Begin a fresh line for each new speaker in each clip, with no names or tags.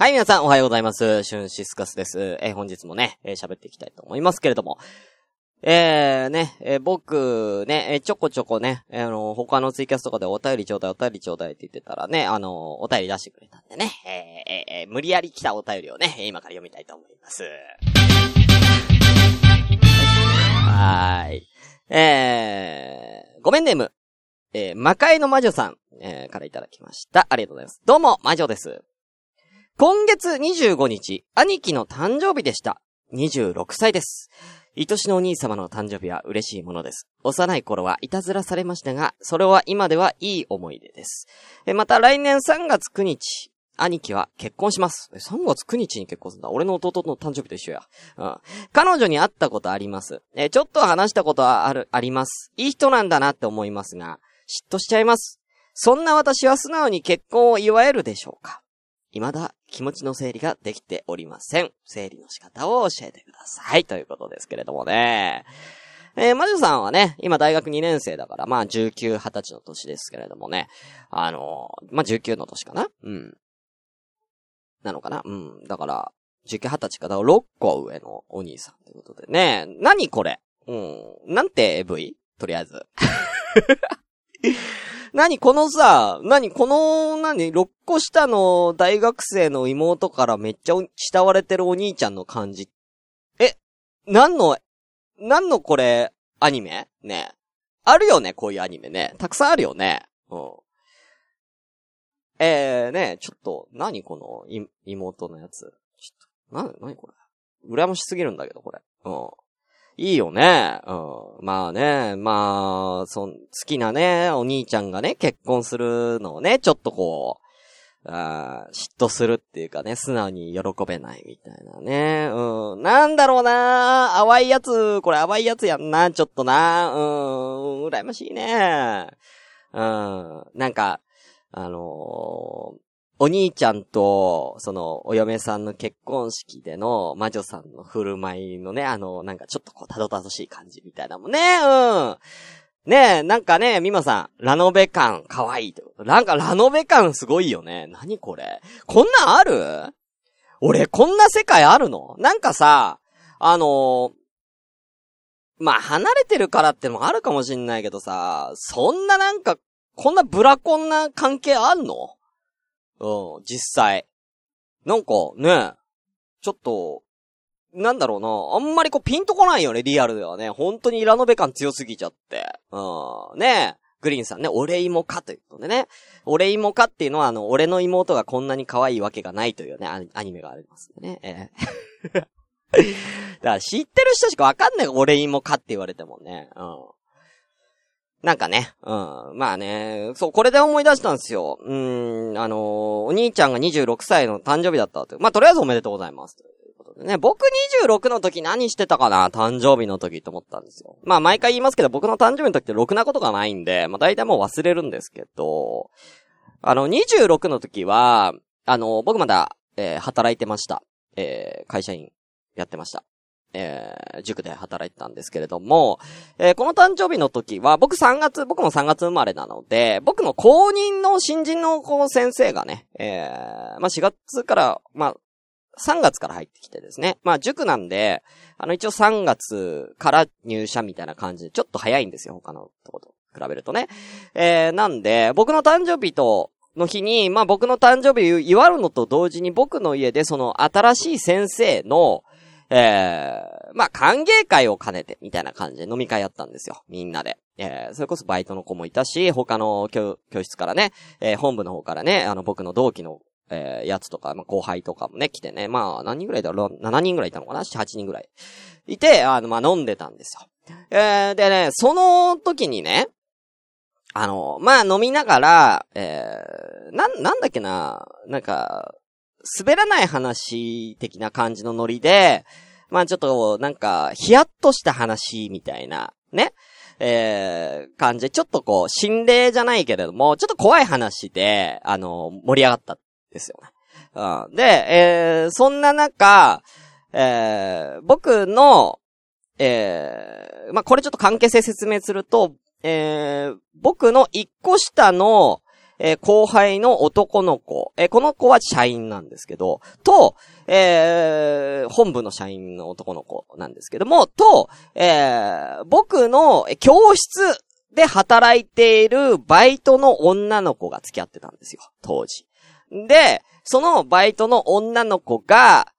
はい、皆さんおはようございます。シュンシスカスです。えー本日もね、えー喋っていきたいと思いますけれども。えー、ね、えー僕、ね、えーちょこちょこね、えーあの、他のツイキャスとかでお便りちょうだい、お便りちょうだいって言ってたらね、あの、お便り出してくれたんでね、えーえーえー無理やり来たお便りをね、今から読みたいと思います。はーい。えー、ごめんネーム、え魔界の魔女さん、えーからいただきました。ありがとうございます。どうも、魔女です。今月25日、兄貴の誕生日でした。26歳です。愛しのお兄様の誕生日は嬉しいものです。幼い頃はいたずらされましたが、それは今ではいい思い出です。また来年3月9日、兄貴は結婚します。え3月9日に結婚するんだ。俺の弟の誕生日と一緒や。うん。彼女に会ったことあります。えちょっと話したことはある、あります。いい人なんだなって思いますが、嫉妬しちゃいます。そんな私は素直に結婚を祝えるでしょうか？未だ気持ちの整理ができておりません。整理の仕方を教えてください。ということですけれどもね。えー、魔女さんはね、今大学2年生だから、まあ19、20歳の年ですけれどもね。あのーまあ19の年かな？うん。なのかな？うん。だから、19、20歳か、だから6個上のお兄さんということでね。何これ？うん。なんて AV? とりあえず。何このさ、何この、何 ?6 個下の大学生の妹からめっちゃ慕われてるお兄ちゃんの感じ。え何の、何のこれ、アニメ？ね。あるよね、こういうアニメね。たくさんあるよね。うん。えー、ね、ちょっと、何この、妹のやつ？ちょっと、な、何これ？羨ましすぎるんだけど、これ。うん。いいよね。うん。まあね、まあ、そん、好きなね、お兄ちゃんがね、結婚するのをね、ちょっとこう、あ嫉妬するっていうかね、素直に喜べないみたいなね。うん。なんだろうな淡いやつ、これ淡いやつやんな、ちょっとな。うん、羨ましいね。うん。なんか、あのーお兄ちゃんと、その、お嫁さんの結婚式での魔女さんの振る舞いのね、あの、なんかちょっとこう、たどたどしい感じみたいなもんね、うん。ねえ、なんかね、ミマさん、ラノベ感、かわいい。なんかラノベ感すごいよね。何これこんなんある？俺、こんな世界あるの？なんかさ、あのーまあ、離れてるからってのもあるかもしんないけどさ、そんななんか、こんなブラコンな関係あんの？うん、実際。なんか、ね、ちょっと、なんだろうな、あんまりこうピンとこないよね、リアルではね。本当にラノベ感強すぎちゃって。うん、ねえグリーンさんね、俺妹かということでね。俺妹かっていうのは、あの、俺の妹がこんなに可愛いわけがないというね、アニメがありますね。ええ だから知ってる人しかわかんない俺妹かって言われてもね。うん。なんかね、うん。まあね、そう、これで思い出したんですよ。うん、あのーお兄ちゃんが26歳の誕生日だったと。まあ、とりあえずおめでとうございます。ということでね、僕26の時何してたかな？誕生日の時と思ったんですよ。まあ、毎回言いますけど、僕の誕生日の時ってろくなことがないんで、まあ、大体もう忘れるんですけど、あの、26の時は、あの、僕まだ、えー働いてました。えー会社員やってました。えー塾で働いてたんですけれども、えーこの誕生日の時は、僕3月、僕も3月生まれなので、僕の公認の新人のこう先生がね、えーまあ4月から、まあ、3月から入ってきてですね。まあ塾なんで、あの一応3月から入社みたいな感じで、ちょっと早いんですよ、他のとこと比べるとね。えーなんで、僕の誕生日と、の日に、まあ僕の誕生日祝うのと同時に僕の家でその新しい先生の、えー、まあ、歓迎会を兼ねて、みたいな感じで飲み会やったんですよ。みんなで。えー、それこそバイトの子もいたし、他の教室からね、えー、本部の方からね、あの、僕の同期の、えー、やつとか、まあ、後輩とかもね、来てね、まあ、何人ぐらいだろう ?7 人ぐらいいたのかな ?7 ?8 人ぐらい。いて、あの、まあ、飲んでたんですよ。えー、でね、その時にね、あの、まあ、飲みながら、えー、なん、なんだっけな、なんか、滑らない話的な感じのノリで、まあちょっと、なんか、ヒヤッとした話みたいな、ね？えー、感じで、ちょっとこう、心霊じゃないけれども、ちょっと怖い話で、あの、盛り上がったんですよね。うん、で、えー、そんな中、えー、僕の、えー、まあ、これちょっと関係性説明すると、えー、僕の一個下の、えー、後輩の男の子、えー、この子は社員なんですけど、と、えー、本部の社員の男の子なんですけども、と、え、僕の教室で働いているバイトの女の子が付き合ってたんですよ、当時。で、そのバイトの女の子が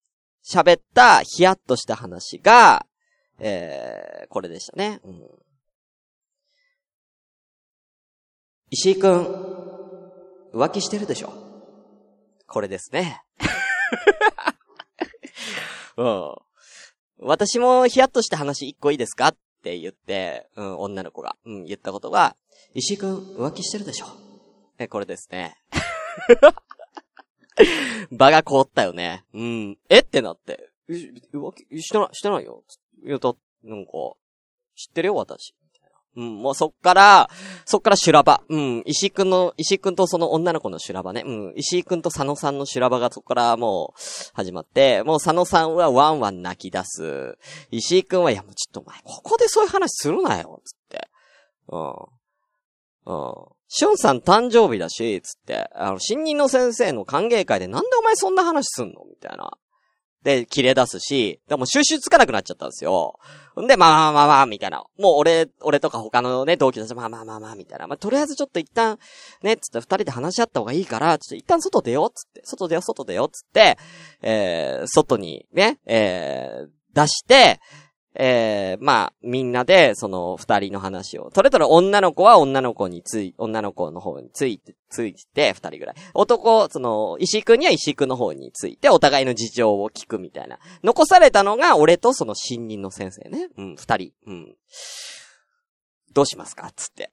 喋ったヒヤッとした話が、えー、これでしたね。うん、石井くん、浮気してるでしょこれですね。うん。私もヒヤッとした話一個いいですかって言って、うん、女の子が、うん、言ったことが、石井くん浮気してるでしょえ、これですね。場が凍ったよね。うん。えってなって。浮気、してない、してないよ。言うと、なんか、知ってるよ、私。うん、もうそっから、そっから修羅場。うん、石井くんの、石井くんとその女の子の修羅場ね。うん、石井くんと佐野さんの修羅場がそっからもう、始まって、もう佐野さんはワンワン泣き出す。石井くんは、いやもうちょっとお前、ここでそういう話するなよ、つって。うん。うん。しゅんさん誕生日だし、つって、あの、新任の先生の歓迎会でなんでお前そんな話すんの？みたいな。で、切れ出すし、でも収集つかなくなっちゃったんですよ。んで、まあまあまあまあ、みたいな。もう俺、俺とか他のね、同期たち、まあまあまあまあ、みたいな。まあ、とりあえずちょっと一旦、ね、つって二人で話し合った方がいいから、ちょっと一旦外出よう、つって。外出よう、外出よう、つって、えー、外にね、えー、出して、えー、まあ、みんなで、その、二人の話を。それぞれ女の子は女の子につい、女の子の方について、ついて、二人ぐらい。男、その、石井くんには石井くんの方について、お互いの事情を聞くみたいな。残されたのが、俺とその新任の先生ね。うん、二人。うん。どうしますかつって。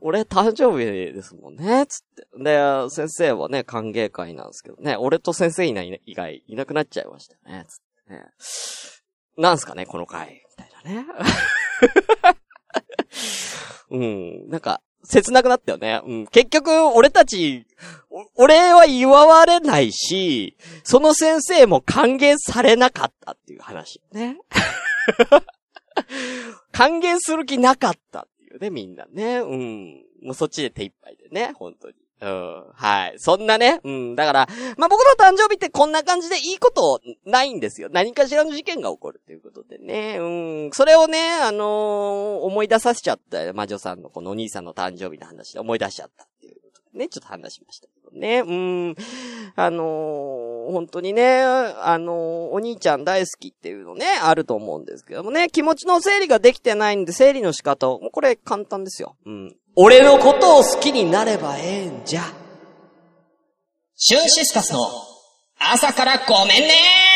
俺誕生日ですもんね、つって。で、先生はね、歓迎会なんですけどね、俺と先生いない以外いなくなっちゃいましたね、つって。ね、なんすかね、この回。みたいなね。うん、なんか、切なくなったよね。うん、結局、俺たち、俺は祝われないし、その先生も歓迎されなかったっていう話ね。歓迎する気なかったっていうね、みんなね。うん。もうそっちで手一杯でね、本当に。うん。はい。そんなね。うん。だから、まあ、僕の誕生日ってこんな感じでいいことないんですよ。何かしらの事件が起こるということでね。うん。それをね、あのー、思い出させちゃった。魔女さんのこのお兄さんの誕生日の話で思い出しちゃったっていうことでね。ちょっと話しましたけどね。うん。あのー、本当にね、あのー、お兄ちゃん大好きっていうのね、あると思うんですけどもね。気持ちの整理ができてないんで、整理の仕方を、もうこれ簡単ですよ。うん。俺のことを好きになればええんじゃ。シュンシスカスの朝からごめんね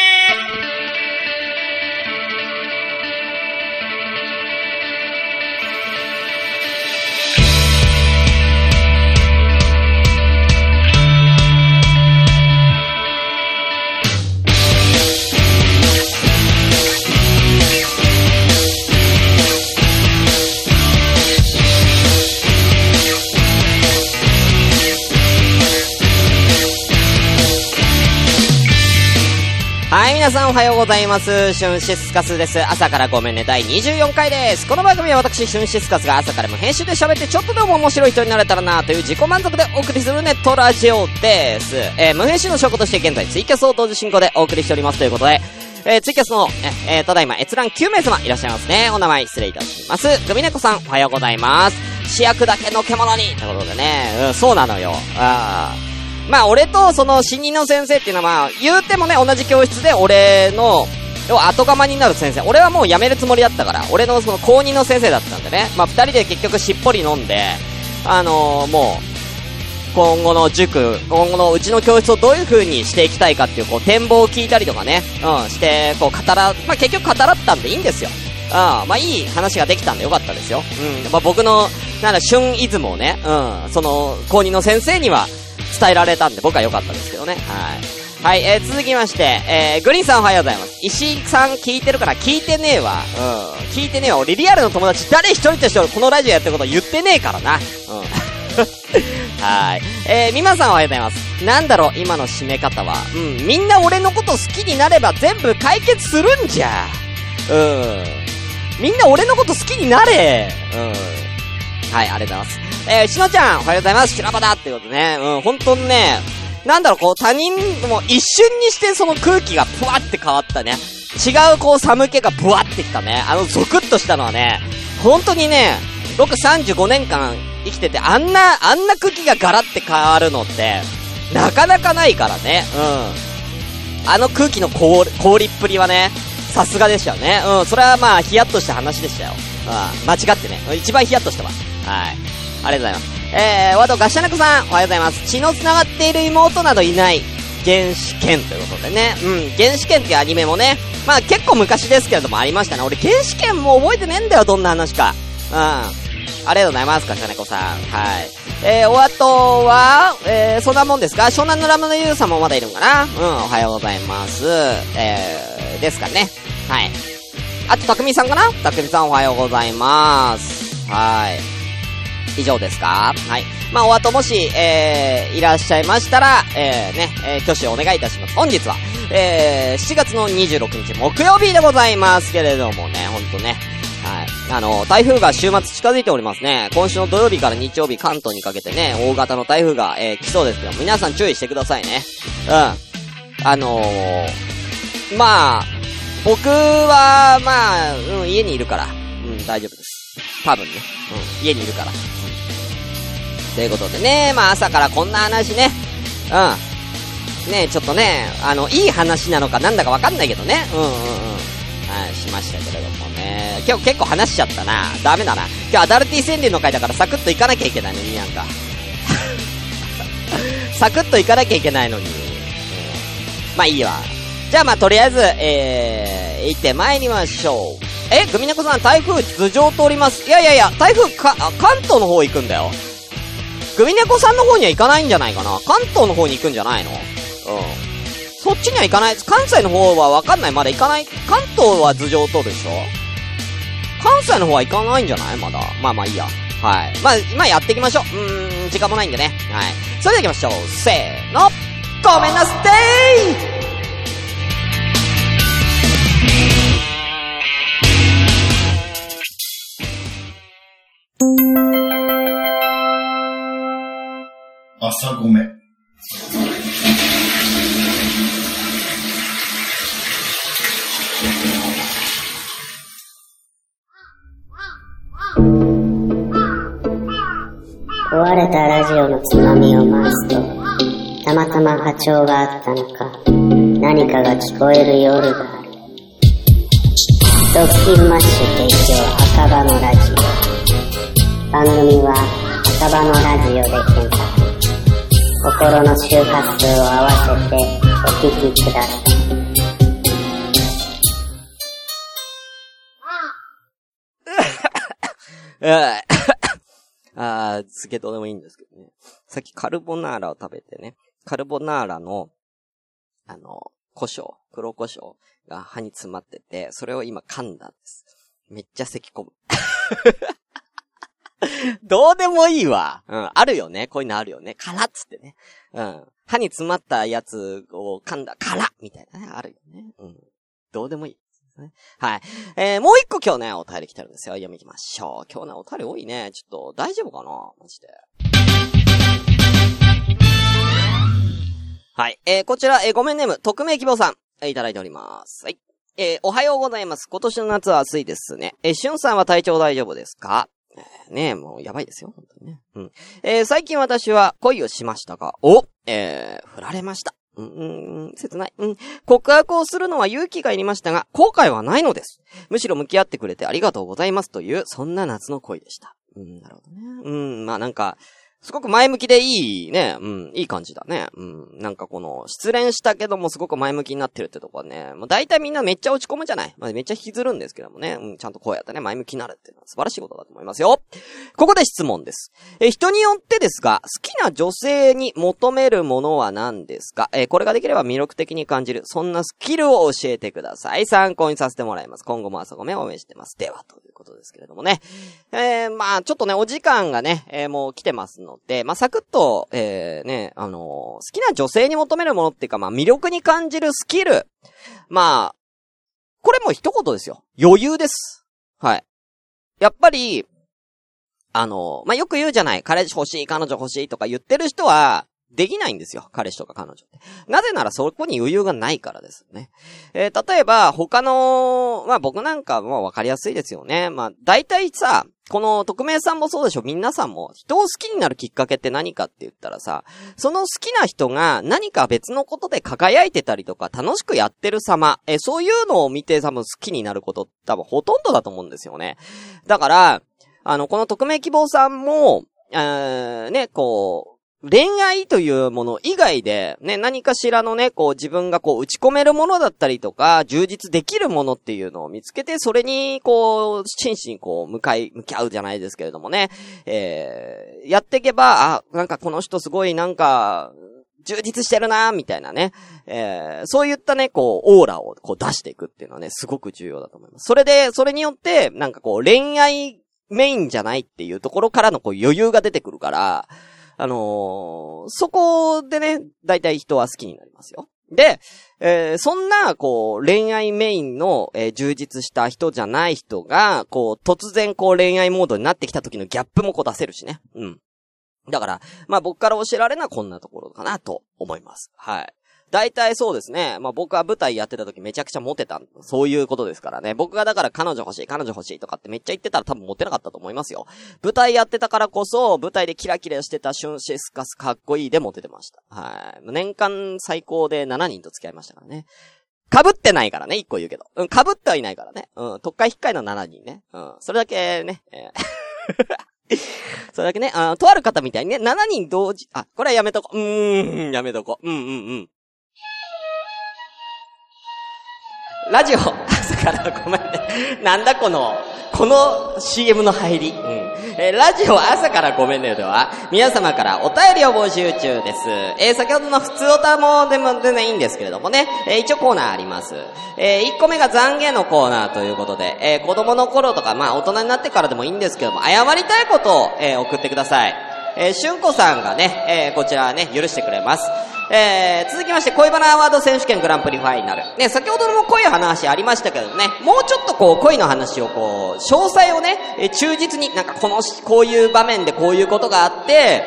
皆さんおはようございます。シュンシスカスです。朝からごめんね、第24回です。この番組は私、シュンシスカスが朝からも編集で喋ってちょっとでも面白い人になれたらなという自己満足でお送りするネットラジオです。えー、無編集の証拠として現在ツイキャスを同時進行でお送りしておりますということで、えー、ツイキャスの、えー、ただいま閲覧9名様いらっしゃいますね。お名前失礼いたします。グミネコさん、おはようございます。主役だけの獣にということでね、うん、そうなのよ。あーまあ、俺とその新任の先生っていうのは、まあ、言うてもね、同じ教室で俺の、要は後釜になる先生。俺はもう辞めるつもりだったから、俺のその公認の先生だったんでね。まあ、二人で結局しっぽり飲んで、あのー、もう、今後の塾、今後のうちの教室をどういう風にしていきたいかっていう、こう、展望を聞いたりとかね、うん、して、こう、語ら、まあ、結局語らったんでいいんですよ。うん、まあ、いい話ができたんでよかったですよ。うん、まあ、僕の、なんだ、旬イズムをね、うん、その、公認の先生には、伝えられたんで僕は良かったですけどね。はい。はい、えー、続きまして、えー、グリーンさんおはようございます。石井さん聞いてるから聞いてねえわ。うん。聞いてねえわ。俺リアルの友達誰一人としてこのラジオやってること言ってねえからな。うん。はい。えー、みまさんおはようございます。なんだろう、今の締め方は。うん。みんな俺のこと好きになれば全部解決するんじゃ。うん。みんな俺のこと好きになれ。うん。はい、ありがとうございます。えー、しのちゃん、おはようございます。しらばだってことね。うん、本当にね、なんだろう、こう、他人も一瞬にしてその空気がぷわって変わったね。違うこう寒気がブワってきたね。あのゾクッとしたのはね、本当にね、僕35年間生きててあんな、あんな空気がガラって変わるのって、なかなかないからね。うん。あの空気の凍りっぷりはね、さすがでしたよね。うん、それはまあ、ヒヤッとした話でしたよ。うん、間違ってね。一番ヒヤッとしたわ。はい。ありがとうございます。えー、ワトガシャナクさん、おはようございます。血の繋がっている妹などいない。原始圏ということでね。うん、原始圏っていうアニメもね、まあ結構昔ですけれどもありましたね。俺原始圏も覚えてねえんだよ、どんな話か。うん。ありがとうございます、かしゃねこさん。はい。えー、お後は、えー、そんなもんですか？湘南のラムのユウさんもまだいるんかな？うん、おはようございます。えー、ですかね。はい。あと、たくみさんかな？たくみさんおはようございます。はい。以上ですか？はい。まあ、お後もし、えー、いらっしゃいましたら、えー、ね、えー、挙手をお願いいたします。本日は、えー、7月の26日木曜日でございますけれどもね、ほんとね。はい。あの、台風が週末近づいておりますね。今週の土曜日から日曜日関東にかけてね、大型の台風が、えー、来そうですけど、皆さん注意してくださいね。うん。あのー、まあ、僕は、まあ、うん、家にいるから、うん、大丈夫です。多分ね。うん、家にいるから。ということでね、まあ朝からこんな話ね。うん。ね、ちょっとね、あの、いい話なのかなんだかわかんないけどね。うんうんうん。はい、しましたけれどもね。今日結構話しちゃったな。ダメだな。今日アダルティ宣伝の回だからサクッと行かなきゃいけないのになんか。サクッと行かなきゃいけないのに。うん、まあいいわ。じゃあまあとりあえず、えー、行って参りましょう。え、グミネコさん台風頭上通ります。いやいやいや、台風か、関東の方行くんだよ。グミネコさんの方には行かないんじゃないかな？関東の方に行くんじゃないの？うん。そっちには行かない。関西の方はわかんない。まだ行かない。関東は頭上とでしょ？関西の方は行かないんじゃない？まだ。まあまあいいや。はい。まあ、今やっていきましょう。うーん、時間もないんでね。はい。それでは行きましょう。せーの。ごめんなさい
ー
壊れたラジオのつまみを回すと、たまたま波長があったのか、何かが聞こえる夜がある。ドッキンマッシュ提供赤羽のラジオ。番組は赤羽のラジオで検索。心の周波数を合わせてお聞きくださ
い。あー、つけどうでもいいんですけどね。さっきカルボナーラを食べてね、カルボナーラの、あの、胡椒、黒胡椒が歯に詰まってて、それを今噛んだんです。めっちゃ咳込む。どうでもいいわ。うん、あるよね。こういうのあるよね。辛っつってね。うん。歯に詰まったやつを噛んだ、辛みたいなね。あるよね。うん。どうでもいい。ね。はい。えー、もう一個今日ね、お便り来てるんですよ。読み行きましょう。今日ね、お便り多いね。ちょっと、大丈夫かな？マジで。はい。えー、こちら、えー、ごめんネーム、匿名希望さん、えー、いただいております。はい。えー、おはようございます。今年の夏は暑いですね。えー、しゅんさんは体調大丈夫ですか？ねえ、もうやばいですよ、本当にね。うん。えー、最近私は恋をしましたが、おえー、振られました。うん、うん、切ない。うん。告白をするのは勇気がいりましたが、後悔はないのです。むしろ向き合ってくれてありがとうございますという、そんな夏の恋でした。うん、なるほどね。うん、まあなんか、すごく前向きでいいね。うん、いい感じだね。うん。なんかこの、失恋したけどもすごく前向きになってるってとこはね、もう大体みんなめっちゃ落ち込むじゃないまあ、めっちゃ引きずるんですけどもね。うん、ちゃんとこうやってね、前向きになるっていうのは素晴らしいことだと思いますよ。ここで質問です。え、人によってですが、好きな女性に求めるものは何ですか？えこれができれば魅力的に感じる、そんなスキルを教えてください。参考にさせてもらいます。今後も朝ごめん応援してます。では、ということですけれどもね。えー、まあちょっとね、お時間がね、えー、もう来てますので、でまあサクッと、えー、ね、あのー、好きな女性に求めるものっていうか、まあ、魅力に感じるスキル。まあ、これも一言ですよ。余裕です。はい。やっぱり、あの、まあ、よく言うじゃない。彼氏欲しい、彼女欲しいとか言ってる人は、できないんですよ。彼氏とか彼女って。なぜならそこに余裕がないからですね。えー、例えば、他の、まあ、僕なんかもわかりやすいですよね。まあ、大体さ、この匿名さんもそうでしょ皆さんも人を好きになるきっかけって何かって言ったらさ、その好きな人が何か別のことで輝いてたりとか楽しくやってる様、え、そういうのを見て多分好きになること多分ほとんどだと思うんですよね。だから、あの、この匿名希望さんも、えー、ね、こう、恋愛というもの以外で、ね、何かしらのね、こう自分がこう打ち込めるものだったりとか、充実できるものっていうのを見つけて、それにこう、真摯にこう、向かい、向き合うじゃないですけれどもね、えー、やっていけば、あ、なんかこの人すごいなんか、充実してるなみたいなね。えー、そういったね、こう、オーラをこう出していくっていうのはね、すごく重要だと思います。それで、それによって、なんかこう、恋愛メインじゃないっていうところからのこう余裕が出てくるから、あのー、そこでね、大体人は好きになりますよ。で、えー、そんな、こう、恋愛メインの、えー、充実した人じゃない人が、こう、突然、こう、恋愛モードになってきた時のギャップもこう出せるしね。うん。だから、まあ僕から教えられなこんなところかなと思います。はい。大体そうですね。まあ僕は舞台やってた時めちゃくちゃモテた。そういうことですからね。僕がだから彼女欲しい、彼女欲しいとかってめっちゃ言ってたら多分モテなかったと思いますよ。舞台やってたからこそ、舞台でキラキラしてたシュンシスカスかっこいいでモテてました。はい。年間最高で7人と付き合いましたからね。被ってないからね、一個言うけど。うん、被ってはいないからね。うん、特会引っかいの7人ね。うん、それだけね、えー それだけね、あとある方みたいにね、7人同時、あ、これはやめとこう。ーん、やめとこう。うんうんうん。ラジオ、朝からごめんね。なんだこの、この CM の入り。うん。えー、ラジオ朝からごめんねでは、皆様からお便りを募集中です。えー、先ほどの普通おたもでも全然いいんですけれどもね、えー、一応コーナーあります。えー、1個目が懺悔のコーナーということで、えー、子供の頃とか、まあ大人になってからでもいいんですけども、謝りたいことを、えー、送ってください。えー、しゅんこさんがね、えー、こちらね、許してくれます。えー、続きまして、恋バナアワード選手権グランプリファイナル。ね、先ほども恋の話ありましたけどね、もうちょっとこう、恋の話をこう、詳細をね、忠実に、なんかこの、こういう場面でこういうことがあって、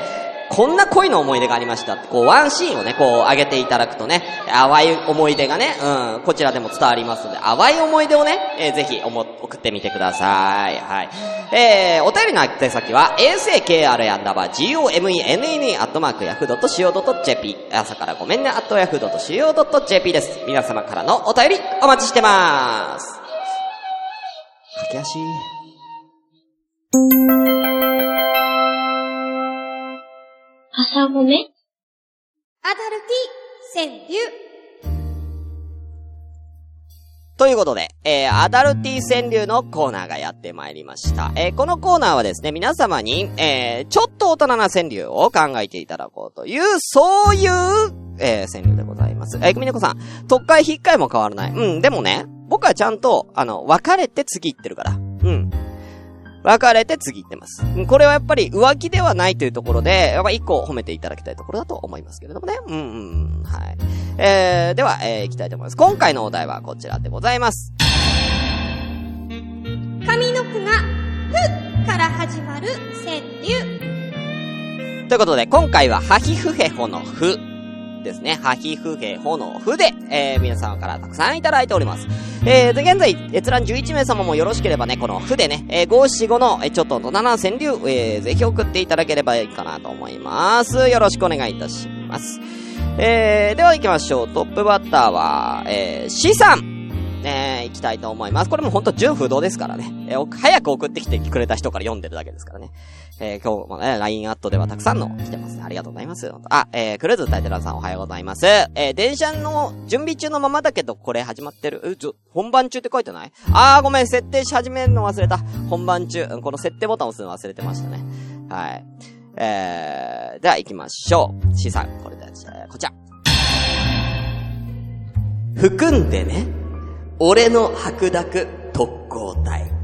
こんな恋の思い出がありましたって、こう、ワンシーンをね、こう、上げていただくとね、淡い思い出がね、うん、こちらでも伝わりますので、淡い思い出をね、えー、ぜひ、おも、送ってみてください。はい。えー、お便りの宛先は、asakr アンダーバー gomenne アットマークヤフー .co.jp 朝からごめんね、アットヤフー .co.jp です。皆様からのお便り、お待ちしてまーす。駆け足。
朝ごめ
アダルティ川柳。
ということで、えー、アダルティ川柳のコーナーがやってまいりました。えー、このコーナーはですね、皆様に、えー、ちょっと大人な川柳を考えていただこうという、そういう、えー、川柳でございます。えー、くみねこさん、特会引っかえも変わらない。うん、でもね、僕はちゃんと、あの、別れて次行ってるから。うん。別れて次行ってます。これはやっぱり浮気ではないというところで、やっぱ一個褒めていただきたいところだと思いますけれどもね。うんうん、はい。えー、では、えー、行きたいと思います。今回のお題はこちらでございます。
上の句が、ふから始まる川柳。
ということで、今回は、はひふへほのふ。ですね。はひふへほのふで、えー、皆様からたくさんいただいております。えー、で、現在、閲覧11名様もよろしければね、このふでね、えー、575の、えー、ちょっと大人な川柳、えー、ぜひ送っていただければいいかなと思います。よろしくお願いいたします。えー、では行きましょう。トップバッターは、えー、C さん。ね、行きたいと思います。これもほんと純不動ですからね。えー、早く送ってきてくれた人から読んでるだけですからね。えー、今日もね、LINE アットではたくさんの来てますね。ありがとうございます。あ、えー、クルーズタイテラさんおはようございます。えー、電車の準備中のままだけど、これ始まってる？う、ちょ、本番中って書いてない？あー、ごめん、設定し始めるの忘れた。本番中。この設定ボタン押すの忘れてましたね。はい。えー、では行きましょう。C さん、これで、こちら。含んでね、俺の白濁特攻隊。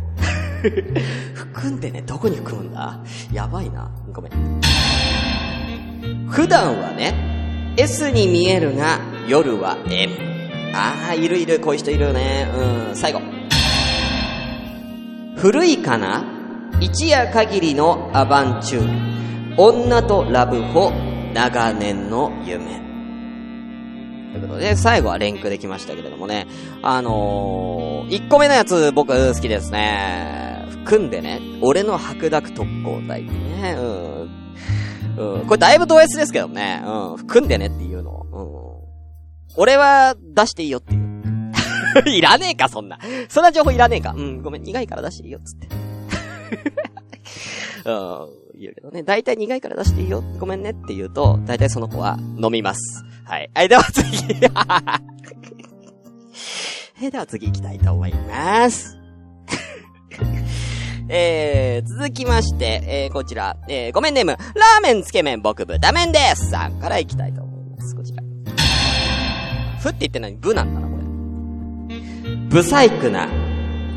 含んでね、どこに含むんだ？やばいな。ごめん。普段はね、S に見えるが、夜は M。ああ、いるいる、こういう人いるよね。うん、最後。古いかな？一夜限りのアバンチュール。女とラブホ、長年の夢。ということで、最後は連句できましたけれどもね。あのー、1個目のやつ僕好きですね。組んでね、俺の白濁特攻隊ね。うん。うん。これだいぶ同一ですけどね。うん。組んでねっていうのを。うん。俺は出していいよっていう。いらねえか、そんな。そんな情報いらねえか。うん、ごめん、苦いから出していいよ、つって。うん、言うけどね。だいたい苦いから出していいよ、ごめんねって言うと、だいたいその子は飲みます。はい。はい、では次。えでは次行きたいと思います。えー、続きまして、えー、こちら、えー、ごめんネーム、ラーメンつけ麺僕豚麺ですさんから行きたいと思います。こちら。ふって言って何？ブなんだな、これ。ブサイクな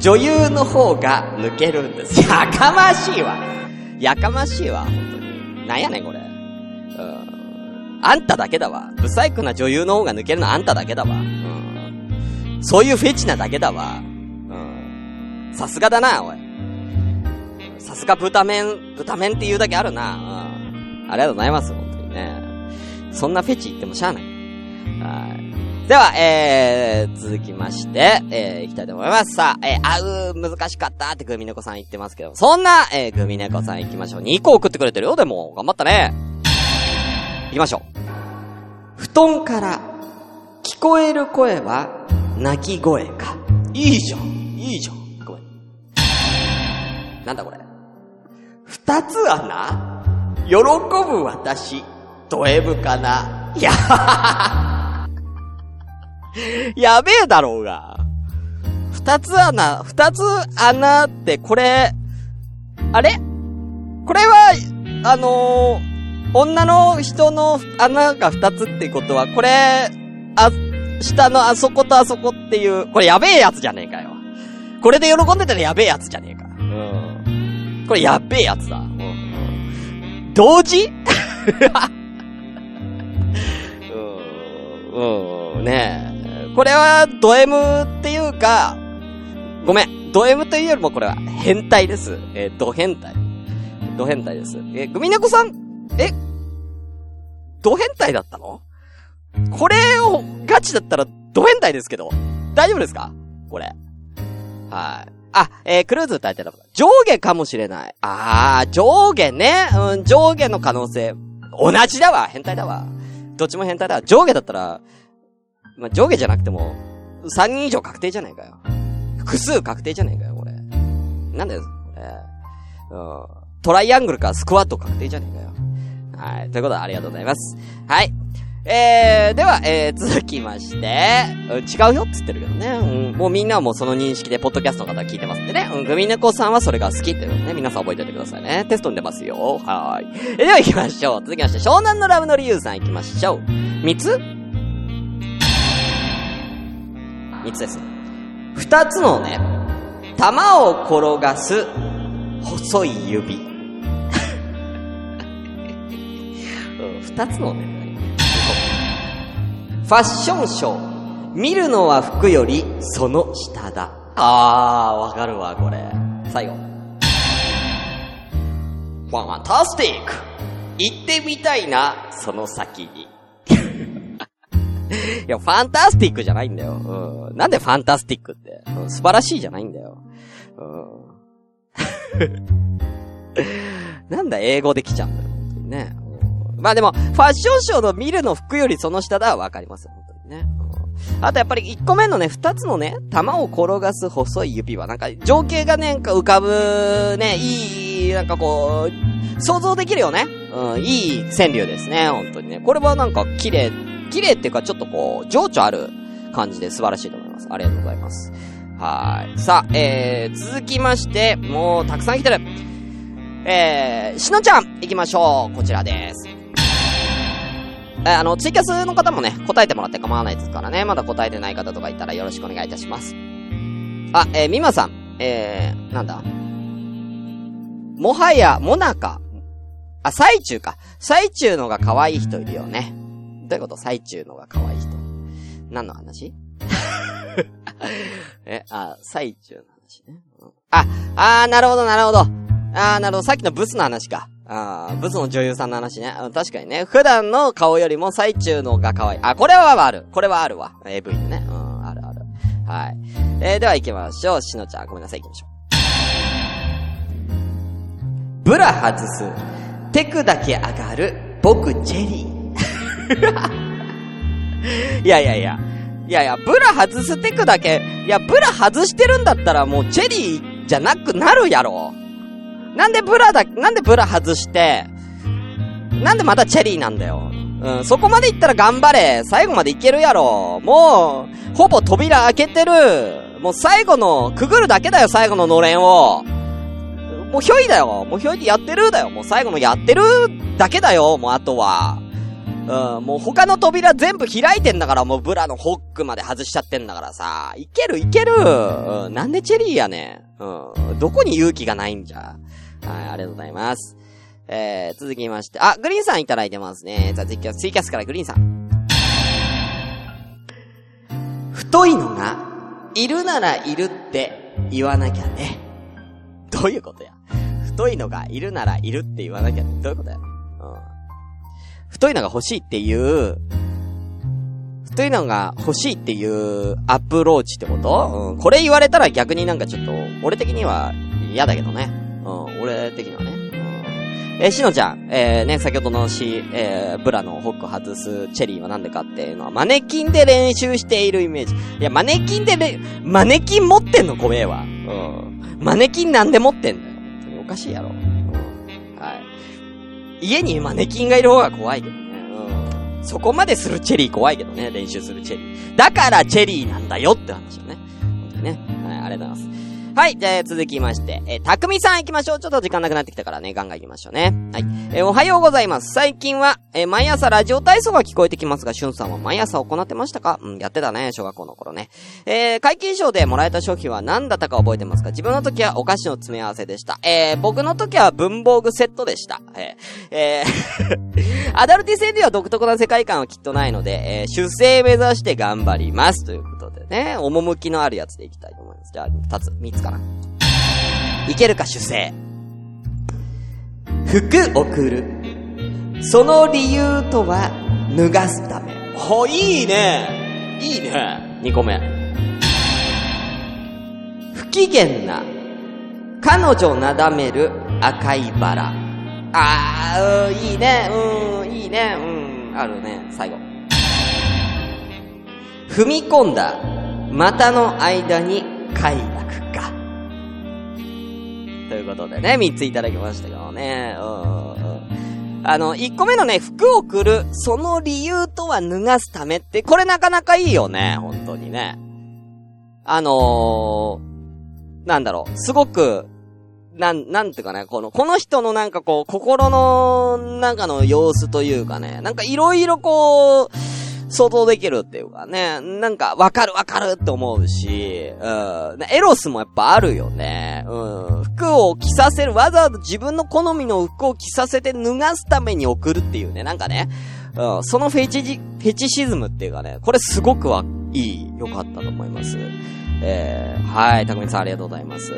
女優の方が抜けるんです。やかましいわ。やかましいわ、本当に。なんやねん、これ。うん。あんただけだわ。ブサイクな女優の方が抜けるのあんただけだわ。うん。そういうフェチなだけだわ。うん。さすがだな、おい。さすが豚麺、豚麺って言うだけあるな。うん。ありがとうございます、本当にね。そんなフェチ言ってもしゃあない。はい。では、えー、続きまして、えー、いきたいと思います。さあ、えー、あう、難しかったってグミネコさん言ってますけど、そんな、えー、グミネコさん行きましょう。2個送ってくれてるよ、でも。頑張ったね。行きましょう。布団から聞こえる声は泣き声か。いいじゃん。いいじゃん。ごめん。なんだこれ？二つ穴喜ぶ私、ド M かないや。やべえだろうが。二つ穴、二つ穴ってこれ、あれ？これは、あのー、女の人の穴が二つってことは、これ、あ、下のあそことあそこっていう、これやべえやつじゃねえかよ。これで喜んでたらやべえやつじゃねえか。これやっべえやつだ。うん。同時？うん、うん、ねえ。これは、ド M っていうか、ごめん。ド M というよりもこれは変態です。えー、ド変態。ド変態です。えー、グミネコさん、え、ド変態だったの？これをガチだったらド変態ですけど、大丈夫ですか？これ。はい。あ、えー、クルーズ歌えてた上下かもしれない。あー、上下ね。うん、上下の可能性。同じだわ。変態だわ。どっちも変態だわ。上下だったら、まあ、上下じゃなくても、3人以上確定じゃないかよ。複数確定じゃないかよ、これ。なんだよ、これ。うん。トライアングルかスクワット確定じゃねえかよ。はい。ということで、ありがとうございます。はい。えー、では、えー、続きまして、違うよって言ってるけどね。うん、もうみんなはもうその認識で、ポッドキャストの方は聞いてますんでね。うん、グミネコさんはそれが好きっていうね、皆さん覚えておいてくださいね。テストに出ますよ。はーい。え では行きましょう。続きまして、湘南のラブの理由さん行きましょう。三つ？三つです。二つのね、玉を転がす細い指。二つのね、ファッションショー。見るのは服よりその下だ。あー、わかるわ、これ。最後。ファンタスティック行ってみたいな、その先に。いや、ファンタスティックじゃないんだよ。うん。なんでファンタスティックって。うん、素晴らしいじゃないんだよ。うん。なんだ、英語で来ちゃうんだよ。本当にね。うん、まあでも、ファッションショーの見るの服よりその下だはわかりますよ。本当にね。うん、あとやっぱり1個目のね、2つのね、玉を転がす細い指は、なんか情景がね、浮かぶ、ね、いい、なんかこう、想像できるよね。うん、いい川柳ですね、本当にね。これはなんか綺麗綺麗っていうかちょっとこう、情緒ある感じで素晴らしいと思います。ありがとうございます。はい。さあ、えー、続きまして、もうたくさん来てる。えー、しのちゃん、行きましょう。こちらです。え、あの、ツイキャスの方もね、答えてもらって構わないですからね。まだ答えてない方とかいたらよろしくお願いいたします。あ、えー、みまさん、えー、なんだ？もはや、もなか。あ、最中か。最中のが可愛い人いるよね。どういうこと？最中のが可愛い人。何の話？え、あ、最中の話ね。あ、あー、なるほど、なるほど。あー、なるほど。さっきのブスの話か。あー、ブスの女優さんの話ね。確かにね。普段の顔よりも最中のが可愛い。あ、これはある。これはあるわ。AV でね。うん、あるある。はい。えー、では行きましょう。しのちゃん、ごめんなさい、行きましょう。ブラ外す。テクだけ上がる。僕、チェリー。いやいやいや。いやいや、ブラ外すテクだけ、いや、ブラ外してるんだったらもうチェリーじゃなくなるやろ。なんでブラだ、なんでブラ外して、なんでまたチェリーなんだよ。うん、そこまで行ったら頑張れ。最後までいけるやろ。もう、ほぼ扉開けてる。もう最後の、くぐるだけだよ、最後ののれんを。もうひょいだよ。もうひょいでやってるだよ。もう最後のやってるだけだよ、もうあとは。うん、もう他の扉全部開いてんだから、もうブラのホックまで外しちゃってんだからさ。いけるいける。うん、なんでチェリーやねん。うん、どこに勇気がないんじゃ。はい、ありがとうございます。えー、続きまして、あ、グリーンさんいただいてますね。じゃあ、ツイキャスツイキャスからグリーンさん。太いのが、いるならいるって言わなきゃね。どういうことや太いのがいるならいるって言わなきゃね。どういうことやうん。太いのが欲しいっていう、太いのが欲しいっていうアプローチってこと？うん。これ言われたら逆になんかちょっと、俺的には嫌だけどね。うん。俺的にはね。うん。えーしのちゃん、えー、ね、先ほどのし、えー、ブラのホック外すチェリーはなんでかっていうのは、マネキンで練習しているイメージ。いや、マネキンでれ、マネキン持ってんのごめんわ。うん。マネキンなんで持ってんだよ。おかしいやろ。うん。はい。家にマネキンがいる方が怖いけどね。うん。そこまでするチェリー怖いけどね、練習するチェリー。だからチェリーなんだよって話よね。本当にね。はい、ありがとうございます。はい、じゃあ続きまして、えー、たくみさん行きましょう。ちょっと時間なくなってきたからね、ガンガン行きましょうね。はい。えーおはようございます。最近は、えー毎朝ラジオ体操が聞こえてきますが、しゅんさんは毎朝行ってましたか？うん、やってたね、小学校の頃ね。えー、会計賞でもらえた商品は何だったか覚えてますか？自分の時はお菓子の詰め合わせでした。えー、僕の時は文房具セットでした。えー、えー アダルティ戦では独特な世界観はきっとないので、えー、出世目指して頑張ります。ということでね、趣のあるやつでいきたいと思います。じゃあ、二つ、三つかな。いけるか主勢。服送る。その理由とは、脱がすため。ほ、いいね。いいね。二個目。不機嫌な。彼女なだめる赤いバラ。あー、うんいいね。うん、いいね。うん、あるね。最後。踏み込んだ。股の間に快楽か。ということでね、三ついただきましたけどね。うん。あの、一個目のね、服を送る、その理由とは脱がすためって、これなかなかいいよね、本当にね。あのー、なんだろう、すごく、なん、なんていうかね、この、この人のなんかこう、心の中の様子というかね、なんかいろいろこう、想像できるっていうかね、なんかわかるわかるって思うし、うん、エロスもやっぱあるよね。うん、服を着させる、わざわざ自分の好みの服を着させて脱がすために送るっていうね、なんかね、うん、そのフェチジ、フェチシズムっていうかね、これすごくはいい、良かったと思います。えー、はい、たくみさんありがとうございます。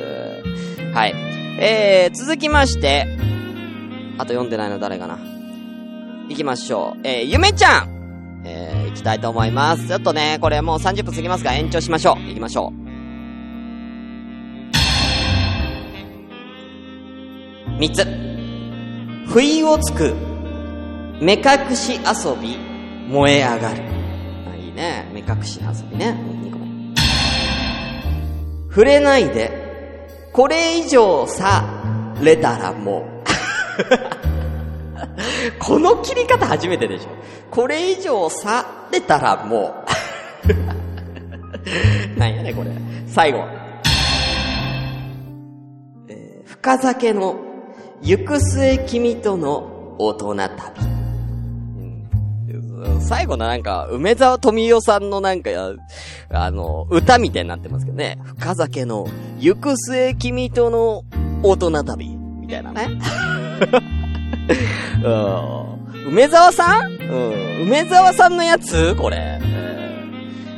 はい。えー、続きまして、あと読んでないの誰かな。行きましょう。えー、ゆめちゃんえー、行きたいと思います。ちょっとね、これもう30分過ぎますが延長しましょう。行きましょう。3つ。不意をつく。目隠し遊び、燃え上がる。あ、いいね。目隠し遊びね。2個目。触れないで、これ以上されたらもう。この切り方初めてでしょ。これ以上されたらもう。なんやね、これ。最後。え深酒の行く末君との大人旅。最後のなんか、梅沢富美男さんのなんか、あの、歌みたいになってますけどね。深酒の行く末君との大人旅。みたいなね。うん梅沢さん？うん。梅沢さんのやつ？これ。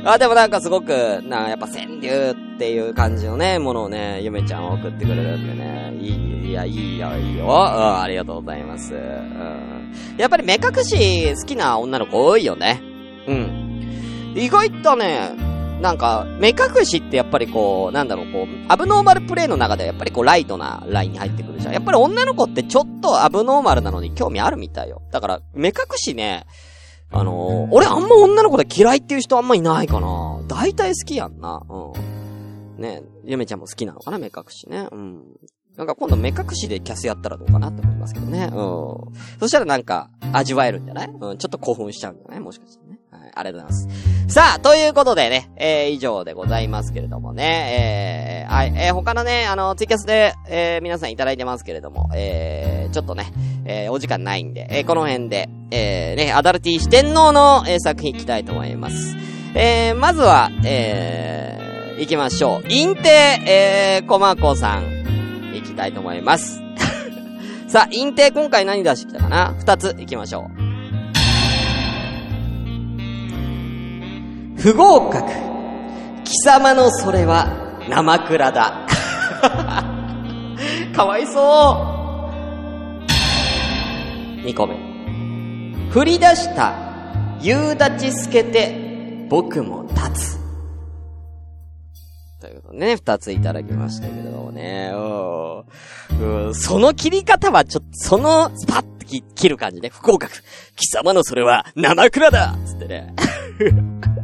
あ、でもなんかすごく、な、やっぱ川柳っていう感じのね、ものをね、ゆめちゃん送ってくれるんでね、いい、いや、いいよ、いいよ。うん、ありがとうございます。うん。やっぱり目隠し好きな女の子多いよね。うん。意外とね、なんか、目隠しってやっぱりこう、なんだろう、こう、アブノーマルプレイの中ではやっぱりこう、ライトなラインに入ってくるじゃん。やっぱり女の子ってちょっとアブノーマルなのに興味あるみたいよ。だから、目隠しね、あのー、俺あんま女の子で嫌いっていう人あんまいないかな。大体好きやんな。うん。ねゆめちゃんも好きなのかな、目隠しね。うん。なんか今度目隠しでキャスやったらどうかなって思いますけどね。うん。そしたらなんか、味わえるんじゃない？うん、ちょっと興奮しちゃうんじゃない？もしかしてね。ありがとうございます。さあ、ということでね、えー、以上でございますけれどもね、えー、はい、えー、他のね、あの、ツイキャスで、えー、皆さんいただいてますけれども、えー、ちょっとね、えー、お時間ないんで、えー、この辺で、えー、ね、アダルティ四天王の、えー、作品いきたいと思います。えー、まずは、えー、行きましょう。インテ、えー、コマコさん。いきたいと思います。さあ、インテ今回何出してきたかな？二つ行きましょう。不合格。貴様のそれは生倉だ。かわいそう。二個目。振り出した夕立ち透けて僕も立つ。ということね、二ついただきましたけどもね、うん、その切り方はちょっと、その、スパッと切る感じね、不合格。貴様のそれは生倉だつってね。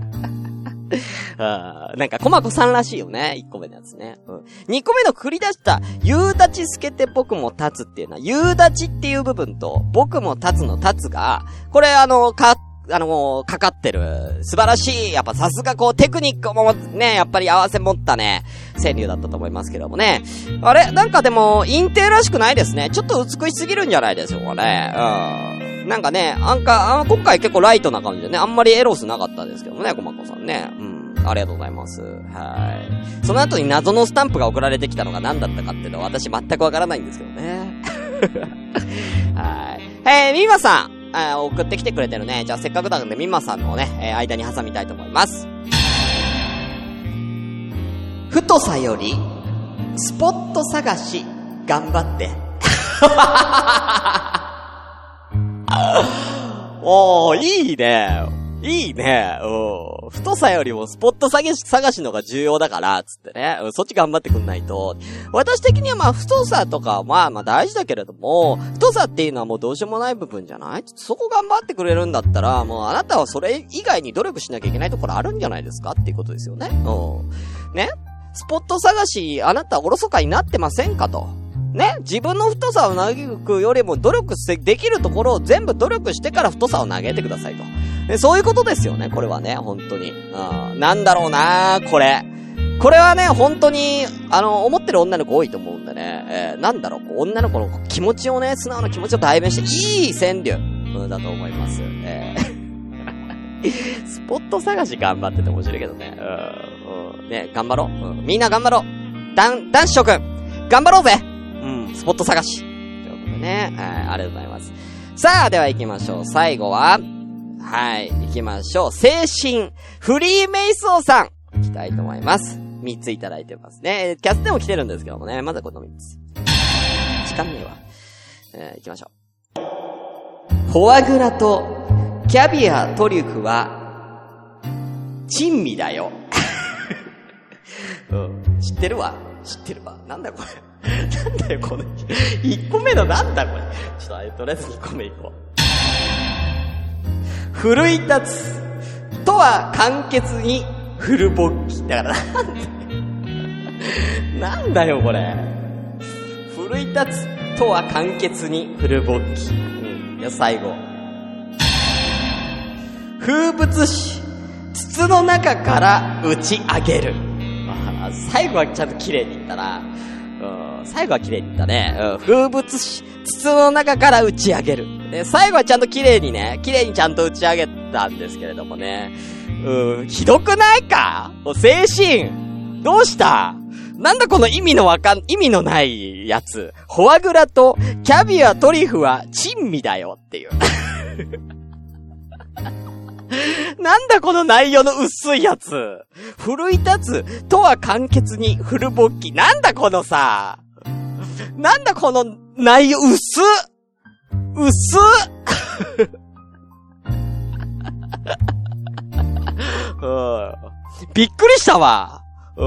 あなんか、コマコさんらしいよね。1個目のやつね。うん。2個目の繰り出した、夕立ち透けて僕も立つっていうのは、夕立ちっていう部分と、僕も立つの立つが、これあの、か、あのかかってる。素晴らしい。やっぱさすがこう、テクニックもね、やっぱり合わせ持ったね、川柳だったと思いますけどもね。あれなんかでも、インテーらしくないですね。ちょっと美しすぎるんじゃないでしょうかね。うん。なんかね、あんか、あ今回結構ライトな感じでね、あんまりエロスなかったですけどもね、コマコさんね。うん。ありがとうございます。はい。その後に謎のスタンプが送られてきたのが何だったかっていうのは私全くわからないんですけどね。はい。えー、みまさん。えー、送ってきてくれてるね。じゃあせっかくだので、みまさんのね、えー、間に挟みたいと思います。太さより、スポット探し、頑張って。おー、いいね。いいね。うん。太さよりもスポット探し、探しのが重要だから、つってね。そっち頑張ってくんないと。私的にはまあ、太さとかまあまあ大事だけれども、太さっていうのはもうどうしようもない部分じゃない？そこ頑張ってくれるんだったら、もうあなたはそれ以外に努力しなきゃいけないところあるんじゃないですか？っていうことですよね。うん。ね？スポット探し、あなたおろそかになってませんかと。ね？自分の太さを投げくよりも努力できるところを全部努力してから太さを投げてくださいと。そういうことですよね、これはね、本当に。うん、なんだろうなこれ。これはね、本当に、あの、思ってる女の子多いと思うんでね、えー、なんだろう、女の子の気持ちをね、素直な気持ちを代弁して、いい川柳、うん、だと思います。えー、スポット探し頑張ってて面白いけどね。うん、ね、頑張ろう。うん、みんな頑張ろう。だん、男子諸君、頑張ろうぜうん、スポット探し。ということでね、はい、ありがとうございます。さあ、では行きましょう。最後は、はい、行きましょう。精神、フリーメイソーさん、行きたいと思います。3ついただいてますね。キャスでも来てるんですけどもね、まずはこの3つ。時間ねえわ。えー、行きましょう。フォアグラとキャビアトリュフは、珍味だよ。うん、知ってるわ。知ってるわ。なんだこれ。なんだよ、この、1個目のなんだこれ。ちょっと、とりあえず2個目いこう。奮い立つとは簡潔にフルボッキ。だからなんだなんだよこれ。奮い立つとは簡潔にフルボッキ。うん。いや、最後。風物詩、筒の中から打ち上げる。最後はちゃんと綺麗にいったな。うん、最後は綺麗にいったね。うん、風物詩、筒の中から打ち上げる。で、最後はちゃんと綺麗にね、綺麗にちゃんと打ち上げたんですけれどもね。うん、ひどくないか？精神どうした？なんだこの意味のわかん、意味のないやつ。フォアグラとキャビアトリュフは珍味だよっていう。なんだこの内容の薄いやつ。奮い立つとは簡潔にフル勃起。なんだこのさ。なんだこの内容、薄っ薄っうんびっくりしたわ。う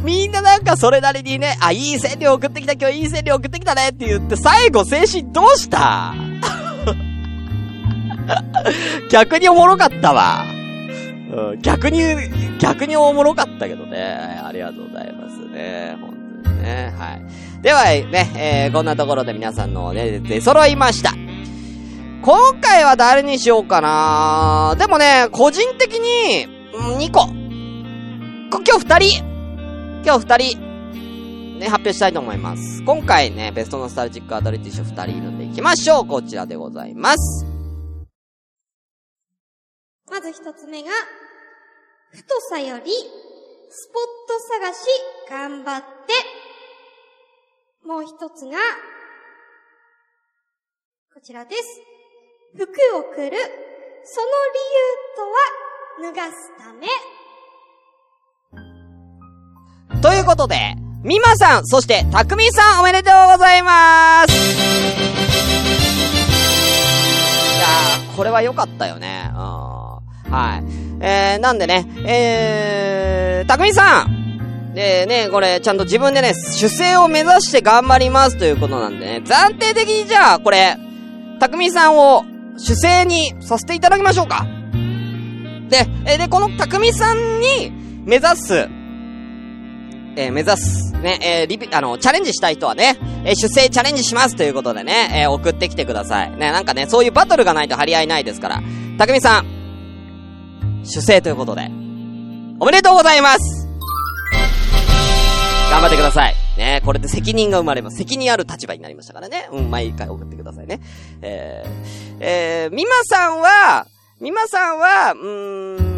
ん。みんななんかそれなりにね、あ、いい川柳送ってきた、今日いい川柳送ってきたねって言って、最後精神どうした？逆におもろかったわ。うん、逆に、逆におもろかったけどね。ありがとうございますね。本当にね。はい。ではね、えー、こんなところで皆さんのね、出揃いました。今回は誰にしようかなでもね、個人的に、うん2個。今日2人今日2人、ね、発表したいと思います。今回ね、ベストノスタルジックアダルティッシュ2人いるんで行きましょうこちらでございます。
まず一つ目が、太さより、スポット探し、頑張って。もう一つが、こちらです。服を着る、その理由とは、脱がすため。
ということで、みまさん、そして、たくみさんおめでとうございますいやー、これは良かったよね。うん。はい。えー、なんでね、えー、たくみさんでね、これ、ちゃんと自分でね、主勢を目指して頑張りますということなんでね、暫定的にじゃあ、これ、たくみさんを主勢にさせていただきましょうか。で、えーで、このたくみさんに目指す、えー目指す、ね、えーリピ、あの、チャレンジしたい人はね、えー出世チャレンジしますということでね、えー送ってきてください。ね、なんかね、そういうバトルがないと張り合いないですから。たくみさん、主制ということで、おめでとうございます頑張ってください。ね、これで責任が生まれます。責任ある立場になりましたからね。うん、毎回送ってくださいね。えー、えー、みまさんは、みまさんは、うーん、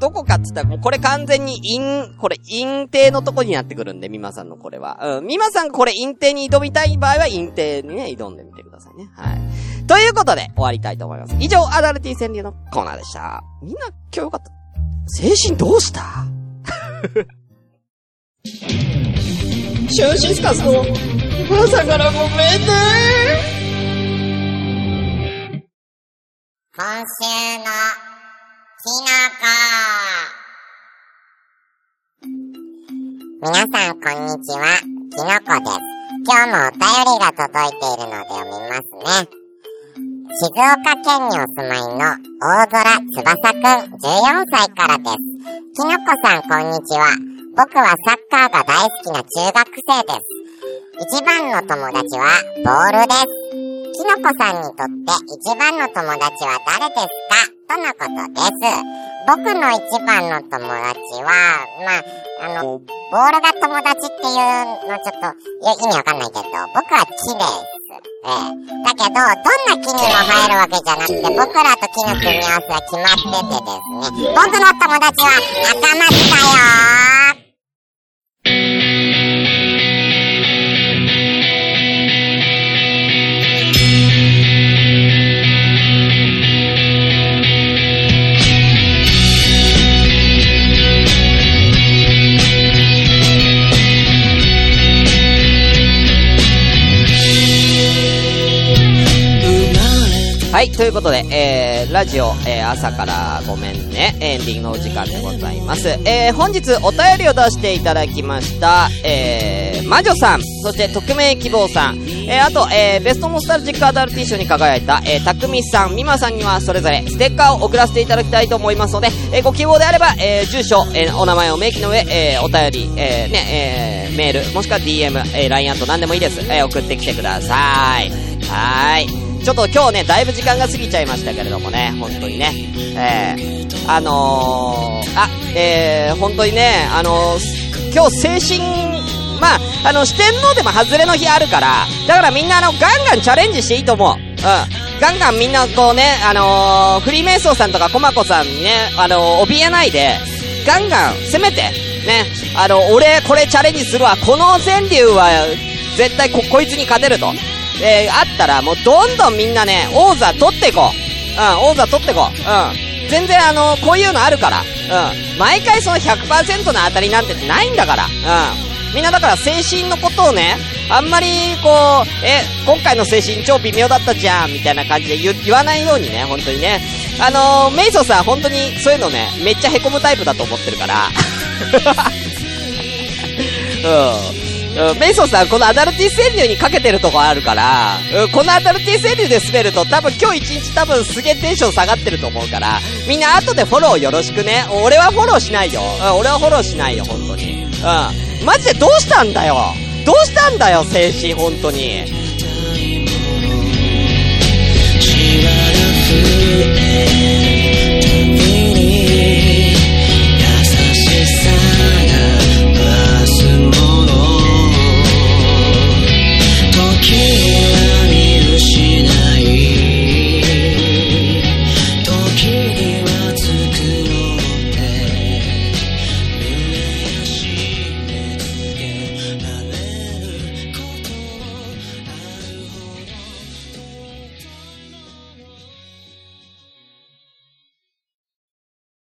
どこかっつったら、もうこれ完全に陰、これ陰定のとこになってくるんで、みまさんのこれは。うん、みまさんこれ陰定に挑みたい場合は陰定にね、挑んでみてくださいね。はい。ということで、終わりたいと思います。以上、アダルティ川柳のコーナーでした。みんな、今日よかった。精神どうした？シュンシスカスの、朝からごめんね
今週のきのこ。皆さんこんにちは、きのこです。今日もお便りが届いているので読みますね。静岡県にお住まいの大空翼くん14歳からです。きのこさんこんにちは。僕はサッカーが大好きな中学生です。一番の友達はボールです。きのこさんにとって一番の友達は誰ですかとのことです。僕の一番の友達は、まあ、あの、ボールが友達っていうのちょっと意味わかんないけど、僕は木です。ええ。だけど、どんな木にも生えるわけじゃなくて、僕らと木の組み合わせは決まっててですね、僕の友達は赤松だよ
はい、ということで、えー、ラジオ、えー、朝からごめんね、エンディングのお時間でございます。えー、本日お便りを出していただきました、えー、魔女さん、そして匿名希望さん、えー、あと、えー、ベストノスタルジックアダルティー賞に輝いた、えー、たくみさん、みまさんにはそれぞれステッカーを送らせていただきたいと思いますので、えー、ご希望であれば、えー、住所、えー、お名前を明記の上、えー、お便り、えー、ね、えー、メール、もしくは DM、えー、LINE アット何でもいいです。えー、送ってきてください。はい。ちょっと今日ね、だいぶ時間が過ぎちゃいましたけれどもね、本当にね。えー、あのー、あ、えー、本当にね、あのー、今日精神、まあ、あの、四天王でも外れの日あるから、だからみんなあの、ガンガンチャレンジしていいと思う。うん。ガンガンみんなこうね、あのー、フリーメイソーさんとかコマコさんにね、あのー、怯えないで、ガンガン攻めて、ね、あの、俺これチャレンジするわ、この川柳は、絶対こ、こいつに勝てると。えー、あったら、もうどんどんみんなね、王座取っていこう。うん、王座取っていこう。うん。全然あの、こういうのあるから。うん。毎回その100%の当たりなんてないんだから。うん。みんなだから精神のことをね、あんまりこう、え、今回の精神超微妙だったじゃん、みたいな感じで言言わないようにね、本当にね。あのー、メイソさん本当にそういうのね、めっちゃ凹むタイプだと思ってるから。うん。うん、メイソンさん、このアダルティ川柳にかけてるとこあるから、このアダルティ川柳で滑ると多分今日一日多分すげえテンション下がってると思うから、みんな後でフォローよろしくね。俺はフォローしないよ。うん、俺はフォローしないよ、本当に。うん。マジでどうしたんだよどうしたんだよ、精神、本当に。